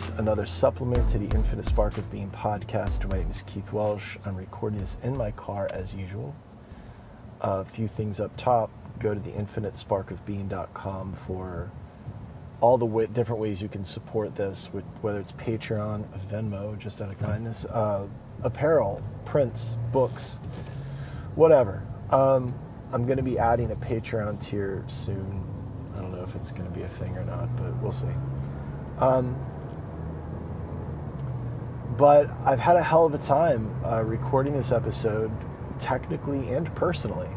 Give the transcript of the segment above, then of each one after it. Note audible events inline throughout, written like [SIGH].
is another supplement to the Infinite Spark of Being podcast. My name is Keith Welsh. I'm recording this in my car as usual. A few things up top. Go to the infinite spark of infinitesparkofbeing.com for all the different ways you can support this, with, whether it's Patreon, Venmo, just out of kindness, uh, apparel, prints, books, whatever. Um, I'm going to be adding a Patreon tier soon. I don't know if it's going to be a thing or not, but we'll see. Um, but I've had a hell of a time uh, recording this episode, technically and personally.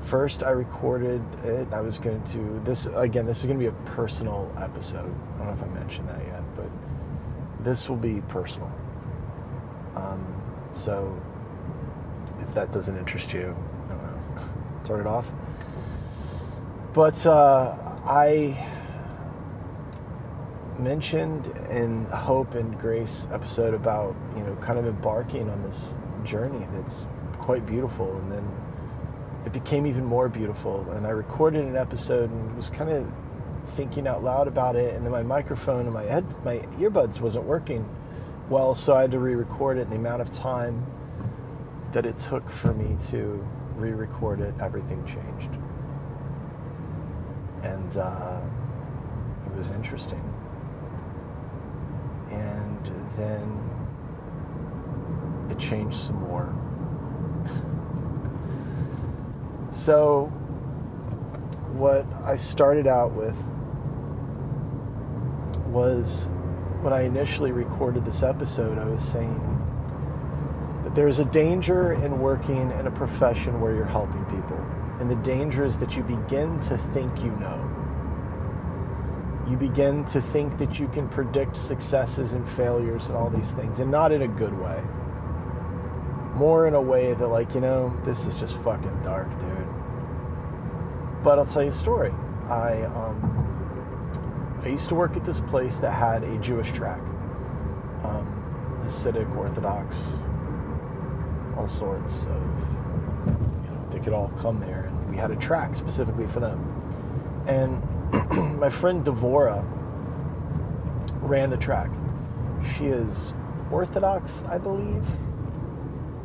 First, I recorded it. I was going to this again. This is going to be a personal episode. I don't know if I mentioned that yet, but this will be personal. Um, so, if that doesn't interest you, I don't know, [LAUGHS] turn it off. But uh, I mentioned in Hope and Grace episode about, you know, kind of embarking on this journey that's quite beautiful. And then it became even more beautiful. And I recorded an episode and was kind of thinking out loud about it. And then my microphone and my head, my earbuds wasn't working well. So I had to re record it. And the amount of time that it took for me to re record it, everything changed. And uh, it was interesting then it changed some more. [LAUGHS] so, what I started out with was when I initially recorded this episode, I was saying that there's a danger in working in a profession where you're helping people. And the danger is that you begin to think you know you begin to think that you can predict successes and failures and all these things, and not in a good way. More in a way that, like, you know, this is just fucking dark, dude. But I'll tell you a story. I, um, I used to work at this place that had a Jewish track, um, Hasidic, Orthodox, all sorts of, you know, they could all come there, and we had a track specifically for them. And [CLEARS THROAT] my friend Devora ran the track. She is Orthodox, I believe.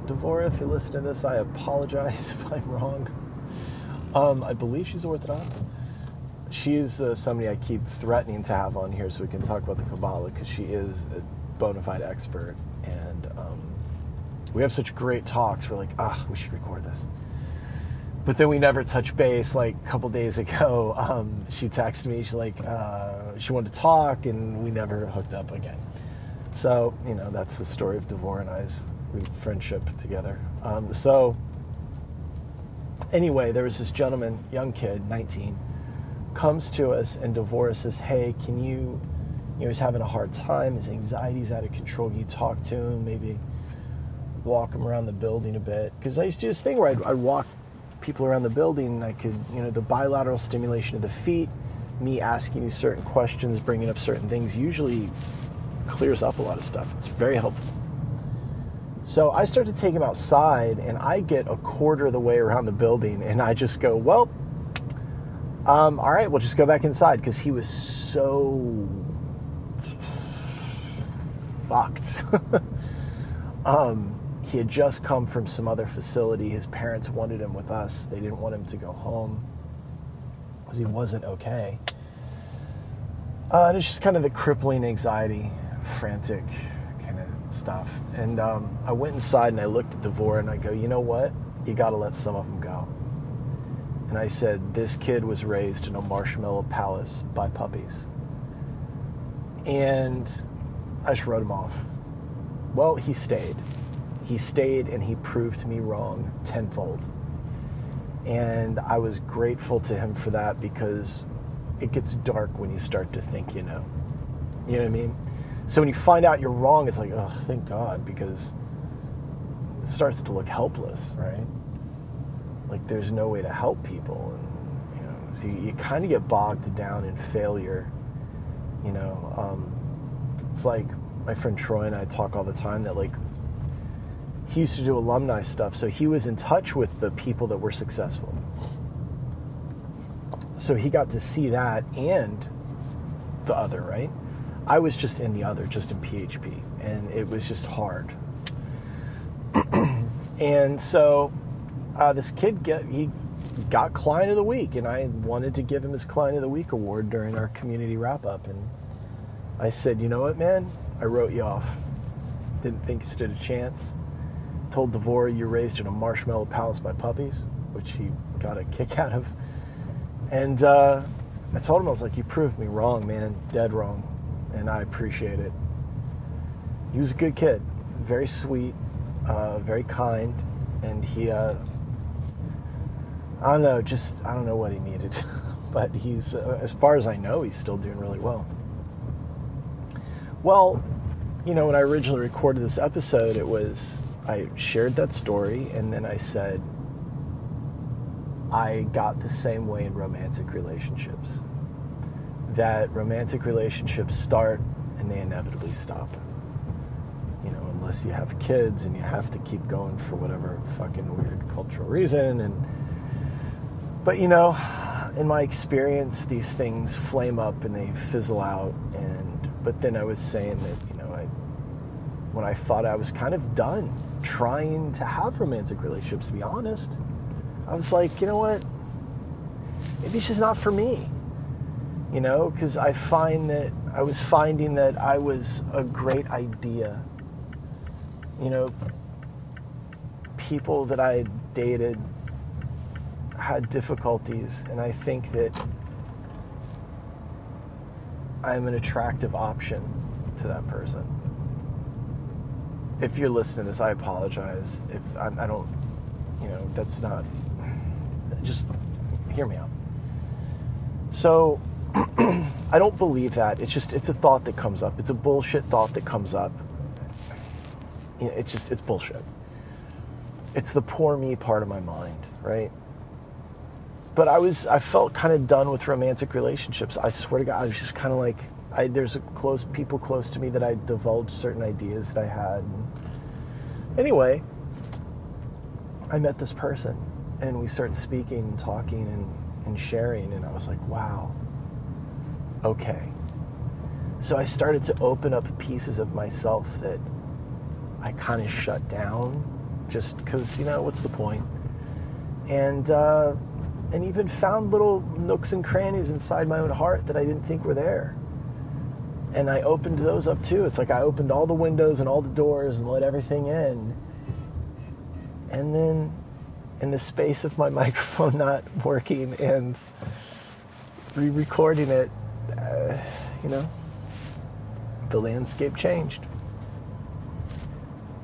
Devora, if you listen to this, I apologize [LAUGHS] if I'm wrong. Um, I believe she's Orthodox. She is uh, somebody I keep threatening to have on here so we can talk about the Kabbalah because she is a bona fide expert. And um, we have such great talks. We're like, ah, we should record this but then we never touched base. Like a couple days ago, [LAUGHS] um, she texted me. She's like, uh, she wanted to talk, and we never hooked up again. So you know, that's the story of Devora and I's friendship together. Um, so anyway, there was this gentleman, young kid, 19, comes to us, and Devora says, "Hey, can you?" You know, he's having a hard time. His anxiety's out of control. Can you talk to him? Maybe walk him around the building a bit. Because I used to do this thing where I'd, I'd walk people around the building. I could, you know, the bilateral stimulation of the feet, me asking you certain questions, bringing up certain things, usually clears up a lot of stuff. It's very helpful. So I start to take him outside, and I get a quarter of the way around the building, and I just go, well, um, all right, we'll just go back inside because he was so fucked. [LAUGHS] um, he had just come from some other facility. His parents wanted him with us. They didn't want him to go home because he wasn't okay. Uh, and it's just kind of the crippling anxiety, frantic kind of stuff. And um, I went inside and I looked at Devora and I go, you know what? You got to let some of them go. And I said, this kid was raised in a marshmallow palace by puppies. And I just wrote him off. Well, he stayed. He stayed and he proved me wrong tenfold. And I was grateful to him for that because it gets dark when you start to think you know. You know what I mean? So when you find out you're wrong, it's like, oh, thank God, because it starts to look helpless, right? Like there's no way to help people. And, you know, so you, you kind of get bogged down in failure. You know, um, it's like my friend Troy and I talk all the time that like he used to do alumni stuff, so he was in touch with the people that were successful. So he got to see that and the other, right? I was just in the other, just in PHP, and it was just hard. [CLEARS THROAT] and so uh, this kid get he got client of the week, and I wanted to give him his client of the week award during our community wrap up, and I said, you know what, man, I wrote you off. Didn't think you stood a chance. Told Devora you raised in a marshmallow palace by puppies, which he got a kick [LAUGHS] out of. And uh, I told him I was like, you proved me wrong, man, dead wrong and I appreciate it. He was a good kid, very sweet, uh, very kind, and he, uh, I don't know, just, I don't know what he needed, [LAUGHS] but he's, uh, as far as I know, he's still doing really well. Well, you know, when I originally recorded this episode, it was, I shared that story, and then I said, I got the same way in romantic relationships that romantic relationships start and they inevitably stop. You know, unless you have kids and you have to keep going for whatever fucking weird cultural reason and but you know, in my experience these things flame up and they fizzle out and but then I was saying that, when I thought I was kind of done trying to have romantic relationships to be honest, I was like, you know what? Maybe it's just not for me you know, because I find that I was finding that I was a great idea. You know, people that I dated had difficulties, and I think that I'm an attractive option to that person. If you're listening to this, I apologize. If I, I don't, you know, that's not, just hear me out. So, [CLEARS THROAT] I don't believe that. It's just it's a thought that comes up. It's a bullshit thought that comes up. It's just it's bullshit. It's the poor me part of my mind, right? But I was I felt kind of done with romantic relationships. I swear to God, I was just kind of like I, there's close people close to me that I divulged certain ideas that I had. And anyway, I met this person and we started speaking and talking and, and sharing and I was like, wow, okay. So I started to open up pieces of myself that I kind of shut down just because, you know, what's the point? And, uh, and even found little nooks and crannies inside my own heart that I didn't think were there. And I opened those up too. It's like I opened all the windows and all the doors and let everything in. And then, in the space of my [LAUGHS] microphone not working and re recording it, uh, you know, the landscape changed.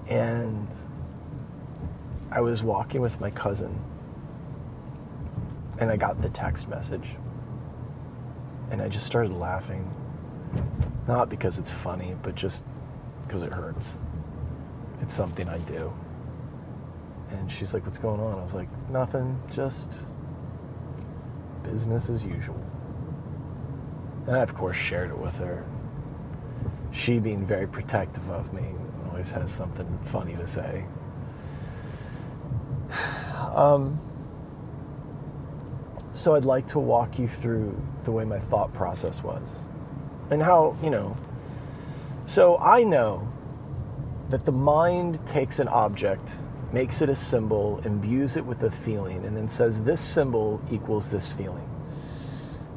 And I was walking with my cousin, and I got the text message. And I just started laughing. Not because it's funny, but just because it hurts. It's something I do. And she's like, What's going on? I was like, Nothing, just business as usual. And I, of course, shared it with her. She, being very protective of me, always has something funny to say. [SIGHS] Um, so I'd like to walk you through the way my thought process was and how, you know. So I know that the mind takes an object, makes it a symbol, imbues it with a feeling, and then says this symbol equals this feeling.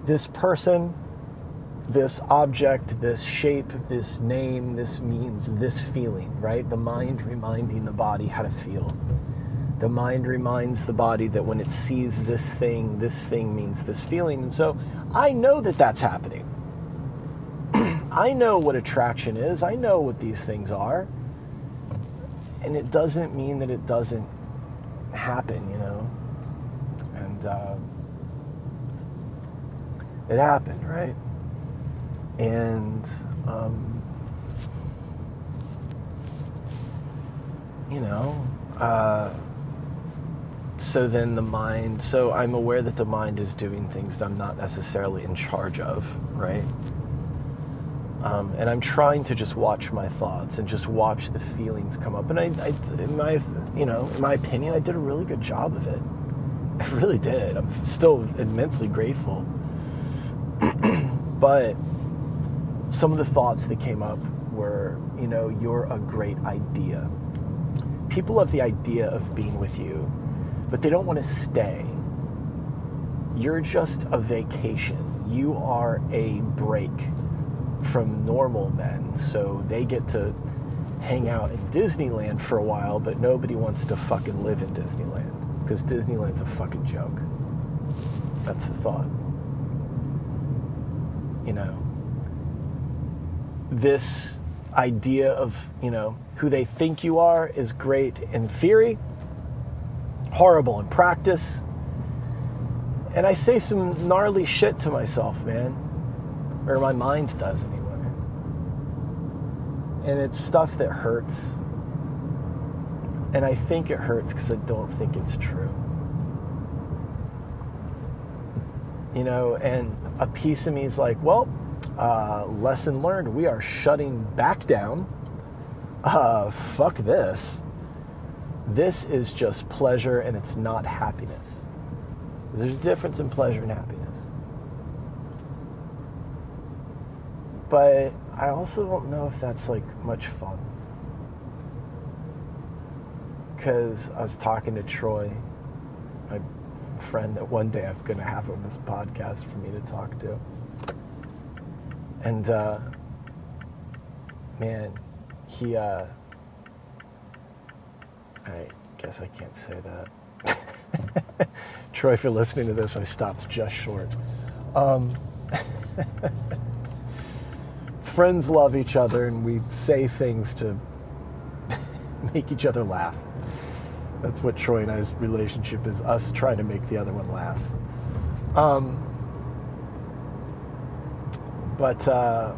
This person this object, this shape, this name, this means this feeling, right? The mind reminding the body how to feel. The mind reminds the body that when it sees this thing, this thing means this feeling. And so I know that that's happening. I know what attraction is. I know what these things are. And it doesn't mean that it doesn't happen, you know? And uh, it happened, right? And, um, you know, uh, so then the mind, so I'm aware that the mind is doing things that I'm not necessarily in charge of, right? Um, and I'm trying to just watch my thoughts and just watch the feelings come up. And I, I, in my, you know, in my opinion, I did a really good job of it. I really did. I'm still immensely grateful. [CLEARS THROAT] but some of the thoughts that came up were, you know, you're a great idea. People have the idea of being with you, but they don't want to stay. You're just a vacation. You are a break from normal men. So they get to hang out in Disneyland for a while, but nobody wants to fucking live in Disneyland because Disneyland's a fucking joke. That's the thought. You know, this idea of, you know, who they think you are is great in theory, horrible in practice. And I say some gnarly shit to myself, man or my mind does anyway. And it's stuff that hurts. And I think it hurts because I don't think it's true. You know, and a piece of me is like, well, uh, lesson learned. We are shutting back down. Uh, fuck this. This is just pleasure and it's not happiness. There's a difference in pleasure and happiness. But I also don't know if that's like much fun. Because I was talking to Troy, my friend that one day I'm going to have on this podcast for me to talk to. And, uh, man, he, uh, I guess I can't say that. [LAUGHS] Troy, if you're listening to this, I stopped just short. Um, [LAUGHS] friends love each other and we say things to [LAUGHS] make each other laugh. That's what Troy and I's relationship is us trying to make the other one laugh. Um, but uh,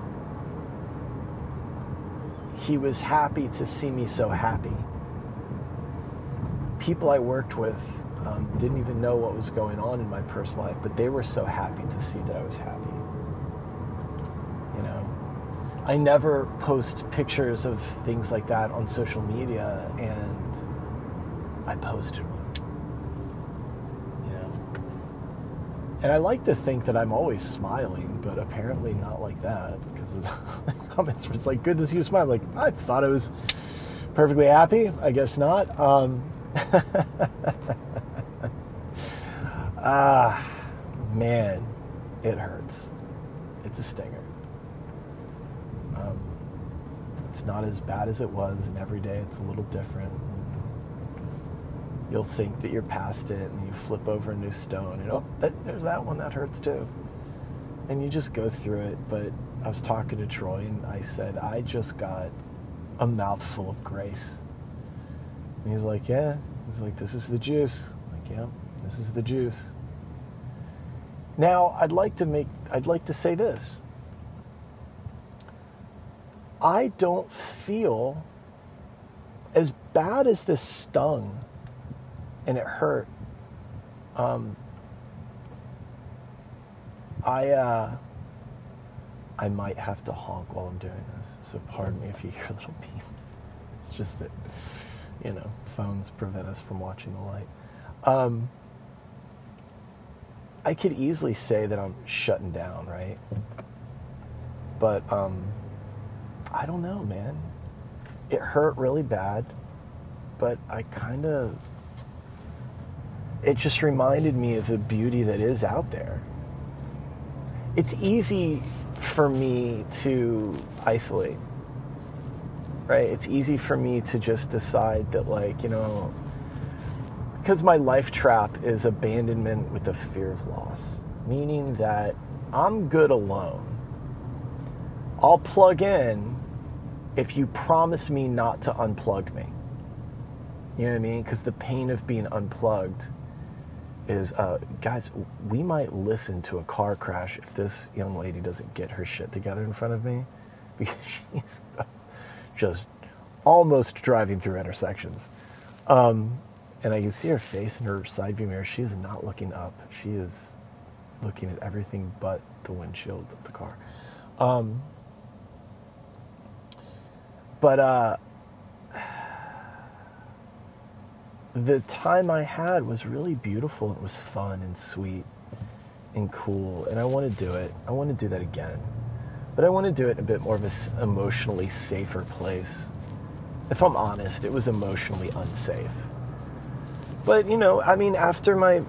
he was happy to see me so happy. People I worked with um, didn't even know what was going on in my personal life, but they were so happy to see that I was happy. I never post pictures of things like that on social media, and I posted one. You know? And I like to think that I'm always smiling, but apparently not like that because [LAUGHS] the comments were like, good to see you smile. Like, I thought I was perfectly happy. I guess not. Um, [LAUGHS] ah, man, it hurts. It's a stinger. Um, it's not as bad as it was, and every day it's a little different. You'll think that you're past it, and you flip over a new stone, and oh, that, there's that one that hurts too. And you just go through it. But I was talking to Troy, and I said, I just got a mouthful of grace. And he's like, Yeah. He's like, This is the juice. I'm like, yeah, this is the juice. Now, I'd like to make, I'd like to say this. I don't feel as bad as this stung and it hurt. Um, I uh, I might have to honk while I'm doing this, so pardon me if you hear a little beep. It's just that you know phones prevent us from watching the light. Um, I could easily say that I'm shutting down, right? But um, I don't know, man. It hurt really bad, but I kind of. It just reminded me of the beauty that is out there. It's easy for me to isolate, right? It's easy for me to just decide that, like, you know, because my life trap is abandonment with a fear of loss, meaning that I'm good alone I'll plug in if you promise me not to unplug me. You know what I mean? Because the pain of being unplugged is, uh, guys, we might listen to a car crash if this young lady doesn't get her shit together in front of me [LAUGHS] because she's just almost driving through intersections. Um, and I can see her face in her side view mirror. She is not looking up. She is looking at everything but the windshield of the car. Um, but uh, the time I had was really beautiful. It was fun and sweet and cool. And I want to do it. I want to do that again. But I want to do it in a bit more of an emotionally safer place. If I'm honest, it was emotionally unsafe. But, you know, I mean, after my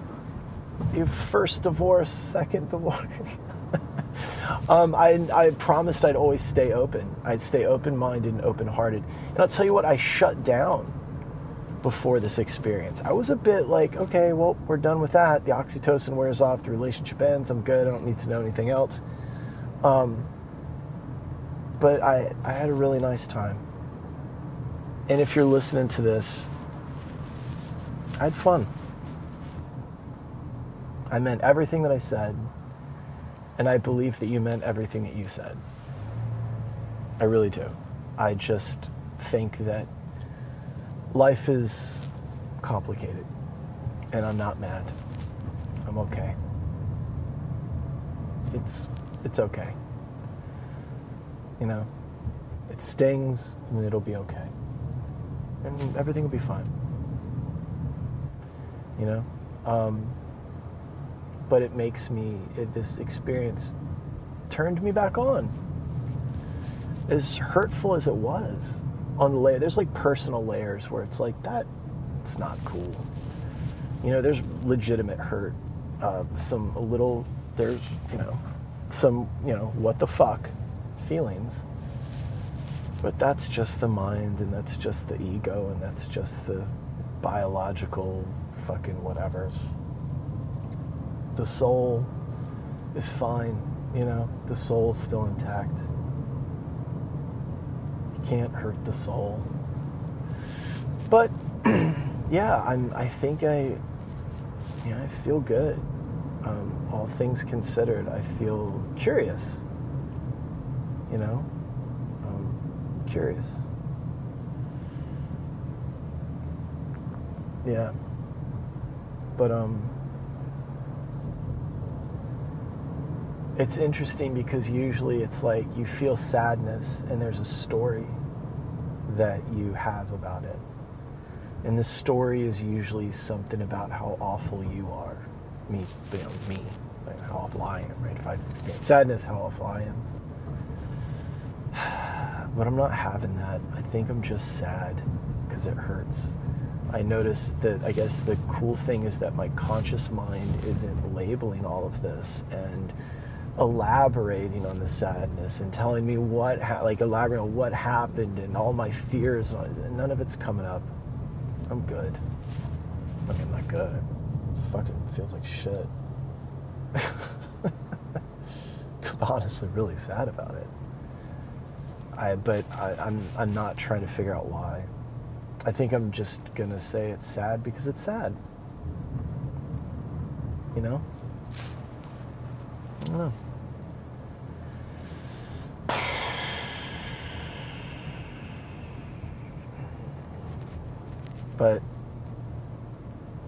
first divorce, second divorce, [LAUGHS] um, I, I promised I'd always stay open. I'd stay open minded and open hearted. And I'll tell you what, I shut down before this experience. I was a bit like, okay, well, we're done with that. The oxytocin wears off, the relationship ends, I'm good, I don't need to know anything else. Um, but I, I had a really nice time. And if you're listening to this, I had fun. I meant everything that I said, and I believe that you meant everything that you said. I really do. I just think that life is complicated, and I'm not mad. I'm okay. It's it's okay. You know, it stings, and it'll be okay, and everything will be fine. You know, um, but it makes me it, this experience turned me back on. As hurtful as it was, on the layer. There's like personal layers where it's like that. It's not cool. You know, there's legitimate hurt. Uh, some a little. There's you know, some you know what the fuck feelings. But that's just the mind, and that's just the ego, and that's just the biological fucking whatevers. The soul is fine, you know. The soul's still intact You can't hurt the soul. But [CLEARS THROAT] yeah, I'm. I think I. Yeah, I feel good. Um, all things considered, I feel curious. You know, um, curious. Yeah. But um. It's interesting because usually it's like you feel sadness and there's a story that you have about it. And the story is usually something about how awful you are. Me, you know, me, like how awful I am, right? If I've experienced sadness, how awful I am. [SIGHS] But I'm not having that. I think I'm just sad because it hurts. I noticed that I guess the cool thing is that my conscious mind isn't labeling all of this and elaborating on the sadness and telling me what ha- like elaborating on what happened and all my fears none of it's coming up. I'm good. I mean not good. It fucking feels like shit. [LAUGHS] I'm honestly really sad about it. I but I, i'm i'm not trying to figure out why. I think i'm just gonna say it's sad because it's sad. You know? I don't know. But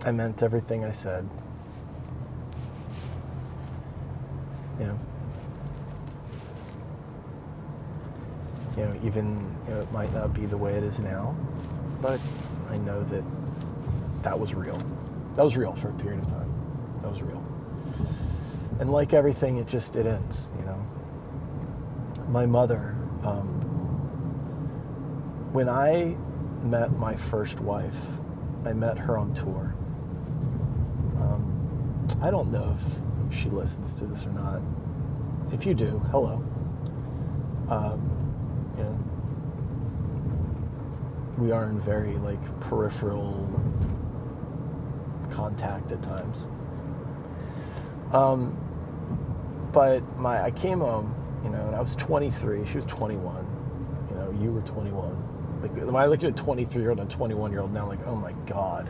I meant everything I said. You know. You know, even you know, it might not be the way it is now, but I know that that was real. That was real for a period of time. That was real. And like everything, it just it ends. You know. My mother, um, when I met my first wife. I met her on tour. Um, I don't know if she listens to this or not. If you do, hello. Um, you know, we are in very like peripheral contact at times. Um, but my I came home You know, and I was 23. She was 21. You know, you were 21. Like I look at a 23 year old and a 21 year old now, like, oh my god,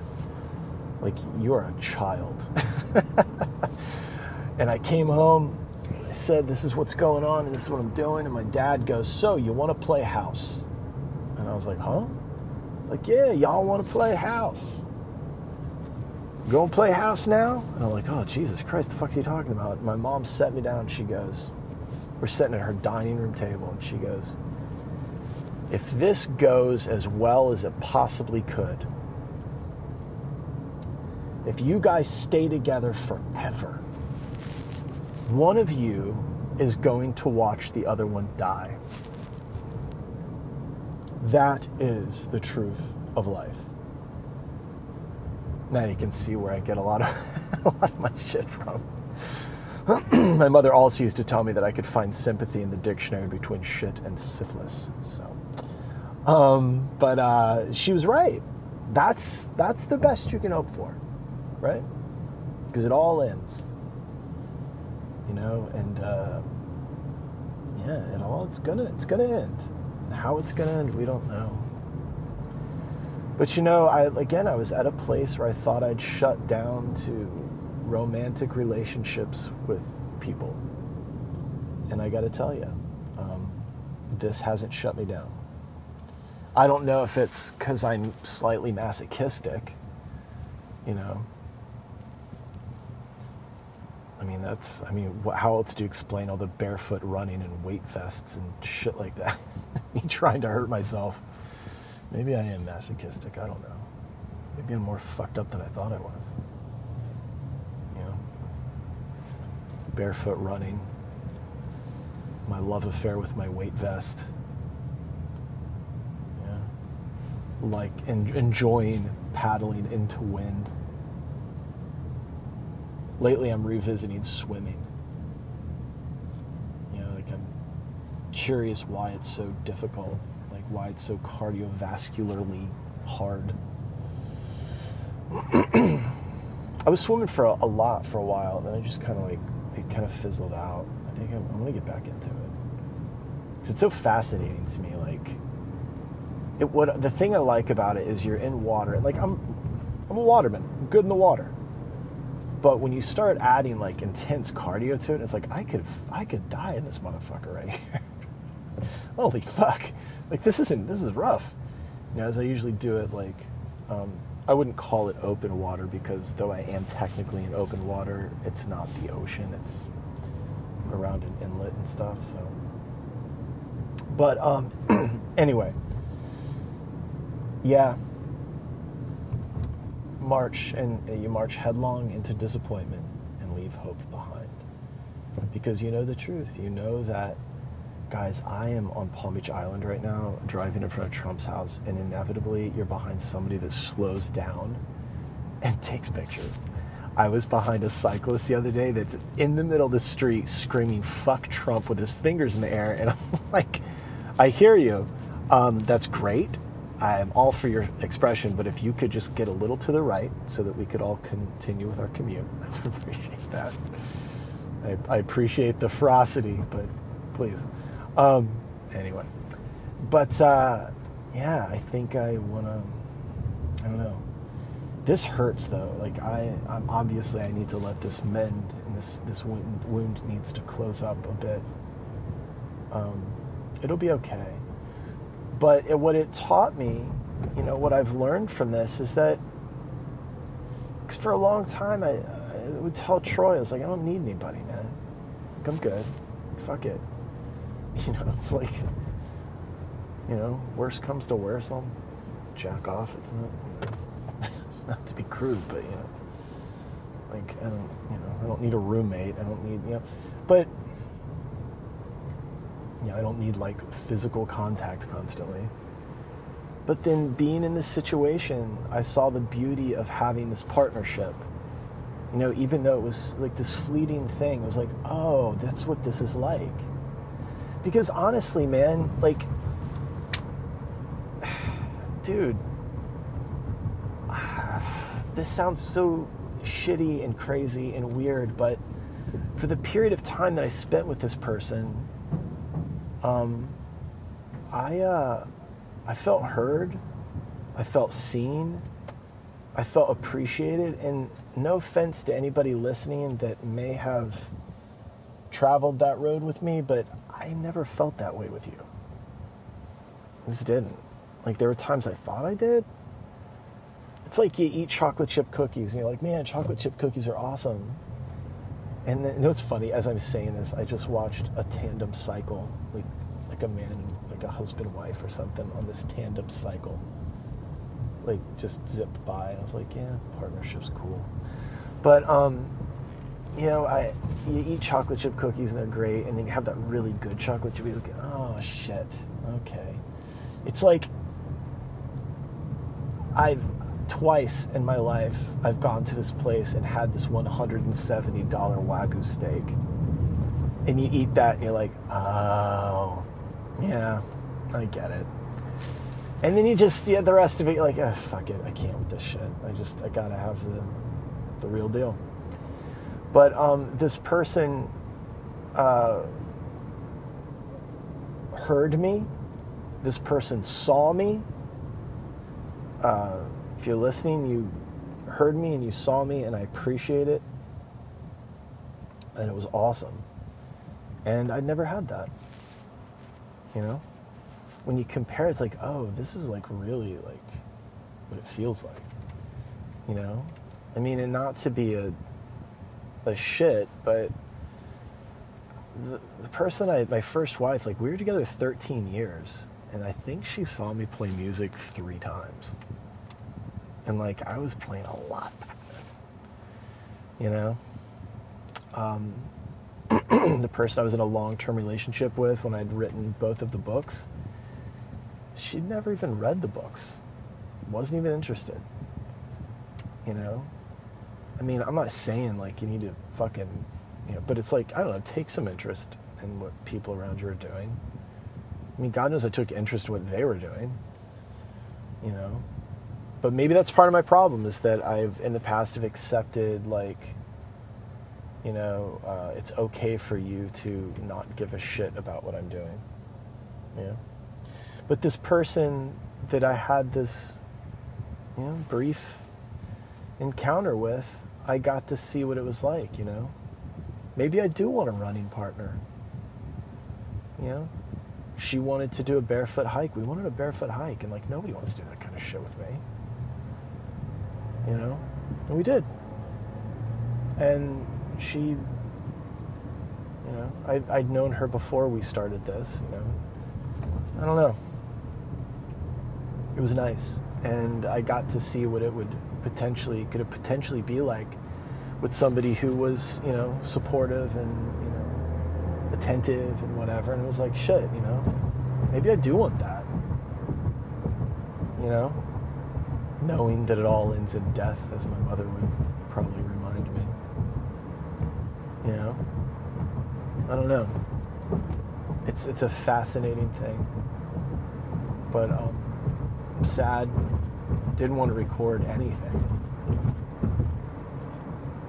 like you are a child. [LAUGHS] and I came home. I said, this is what's going on, and this is what I'm doing. And my dad goes, so you want to play house? And I was like, huh? Like, yeah, y'all want to play house. Go and play house now? And I'm like, oh, Jesus Christ, the fuck's he talking about? And my mom set me down. She goes, we're sitting at her dining room table, and she goes, if this goes as well as it possibly could, if you guys stay together forever, one of you is going to watch the other one die. That is the truth of life. Now you can see where I get a lot of [LAUGHS] a lot of my shit from. [CLEARS THROAT] my mother also used to tell me that I could find sympathy in the dictionary between shit and syphilis. So, um, but uh, she was right. That's that's the best you can hope for, right? Because it all ends, you know. And uh, yeah, it all it's gonna it's gonna end. How it's gonna end, we don't know. But you know, I again, I was at a place where I thought I'd shut down to romantic relationships with people, and I got to tell you, um, this hasn't shut me down. I don't know if it's because I'm slightly masochistic, you know. I mean, that's, I mean, how else do you explain all the barefoot running and weight vests and shit like that? [LAUGHS] Me trying to hurt myself. Maybe I am masochistic. I don't know. Maybe I'm more fucked up than I thought I was. You know, barefoot running, my love affair with my weight vest. Yeah. Like en- enjoying paddling into wind. Lately, I'm revisiting swimming. You know, like I'm curious why it's so difficult like why it's so cardiovascularly hard. [CLEARS THROAT] I was swimming for a, a, lot for a while, and then I just kind of like it kind of fizzled out. I think I'm, I'm gonna get back into it because it's so fascinating to me. Like, it what the thing I like about it is you're in water. Like I'm, I'm a waterman, good in the water. But when you start adding like intense cardio to it, it's like I could I could die in this motherfucker right here. [LAUGHS] Holy fuck! like this isn't this is rough. You know, as I usually do it, like um, I wouldn't call it open water because though I am technically in open water, it's not the ocean. It's around an inlet and stuff. So, but um, [CLEARS THROAT] anyway, yeah, march and uh, you march headlong into disappointment and leave hope behind because you know the truth. You know that guys, I am on Palm Beach Island right now, driving in front of Trump's house, and inevitably you're behind somebody that slows down and [LAUGHS] takes pictures. I was behind a cyclist the other day that's in the middle of the street screaming "fuck Trump" with his fingers in the air, and [LAUGHS] I'm like, I hear you. Um, that's great. I'm all for your expression, but if you could just get a little to the right so that we could all continue with our commute, [LAUGHS] I would appreciate that. I, I appreciate the ferocity, but please. Um, anyway, but uh, yeah, I think I want to. I don't know. This hurts though. Like I, I'm obviously I need to let this mend, and this this wound, wound needs to close up a bit. Um, it'll be okay. But it, what it taught me, you know, what I've learned from this is that for a long time I, I would tell Troy, I was like, I don't need anybody, man. Like, I'm good. Fuck it. [LAUGHS] You know, it's like, you know, worst comes to worst, I'll jack off. It's not, you [LAUGHS] know, not to be crude, but you know, like I don't, you know, I don't need a roommate. I don't need, you know, but you know, I don't need like physical contact constantly. But then being in this situation, I saw the beauty of having this partnership. You know, even though it was like this fleeting thing, it was like, oh, that's what this is like because honestly, man, like, [SIGHS] dude, [SIGHS] this sounds so shitty and crazy and weird, but for the period of time that I spent with this person, um, I uh, I felt heard, I felt seen, I felt appreciated, and no offense to anybody listening that may have traveled that road with me, but I never felt that way with you. Just didn't. Like there were times I thought I did. It's like you eat chocolate chip cookies and you're like, man, chocolate chip cookies are awesome. And then, you know what's funny? As I'm saying this, I just watched a tandem cycle, like like a man, like a husband wife or something, on this tandem cycle. Like just zip by, and I was like, yeah, partnership's cool. But um, you know, I you eat chocolate chip cookies and they're great, and then you have that really good chocolate chip. You're like, oh shit, okay. It's like I've twice in my life I've gone to this place and had this $170 wagyu steak. And you eat that and you're like, oh, yeah, I get it. And then you just, yeah, the rest of it, you're like, oh, fuck it, I can't with this shit. I just, I gotta have the, the real deal. But um, this person uh, heard me. This person saw me. Uh, if you're listening, you heard me and you saw me, and I appreciate it. And it was awesome. And I'd never had that. You know? When you compare, it's like, oh, this is like really like what it feels like. You know? I mean, and not to be a, a shit, but the, the person I, my first wife, like, we were together 13 years, and I think she saw me play music three times and like I was playing a lot You know, um, [CLEARS THROAT] the person I was in a long-term relationship with when I'd written both of the books, she'd never even read the books, wasn't even interested. You know, I mean, I'm not saying like you need to fucking, you know, but it's like I don't know, take some interest in what people around you are doing. I mean, God knows I took interest in what they were doing. You know, but maybe that's part of my problem is that I've in the past have accepted like you know uh, it's okay for you to not give a shit about what I'm doing yeah but this person that I had this you know brief encounter with I got to see what it was like you know? Maybe I do want a running partner you know? She wanted to do a barefoot hike. We wanted a barefoot hike and like nobody wants to do that kind of shit with me you know? And we did. And she, you know, I, I'd known her before we started this, you know. I don't know. It was nice. And I got to see what it would potentially, could it potentially be like with somebody who was, you know, supportive and, you know, attentive and whatever. And it was like, shit, you know, maybe I do want that. You know? Knowing that it all ends in death, as my mother would probably remind me. You know? I don't know. It's it's a fascinating thing. But um, sad. Didn't want to record anything.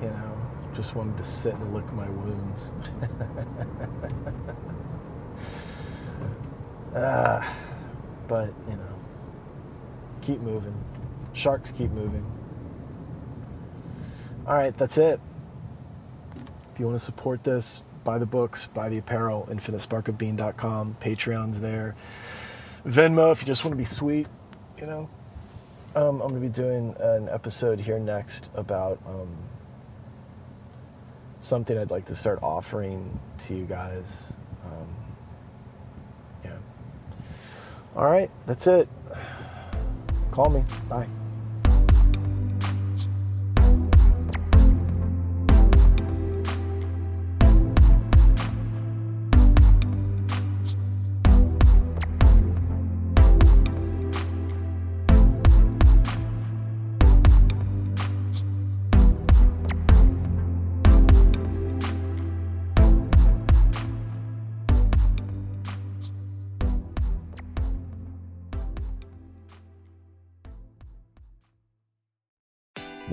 You know, just wanted to sit and lick my wounds. uh, [LAUGHS] but you know, keep moving. Sharks keep moving. All right, that's it. If you want to support this, buy the books, buy the apparel, infinitesparkofbeing.com, Patreon's there. Venmo, if you just want to be sweet, you know. Um, I'm going to be doing an episode here next about um, something I'd like to start offering to you guys. Um, yeah. All right, that's it. Call me. Bye.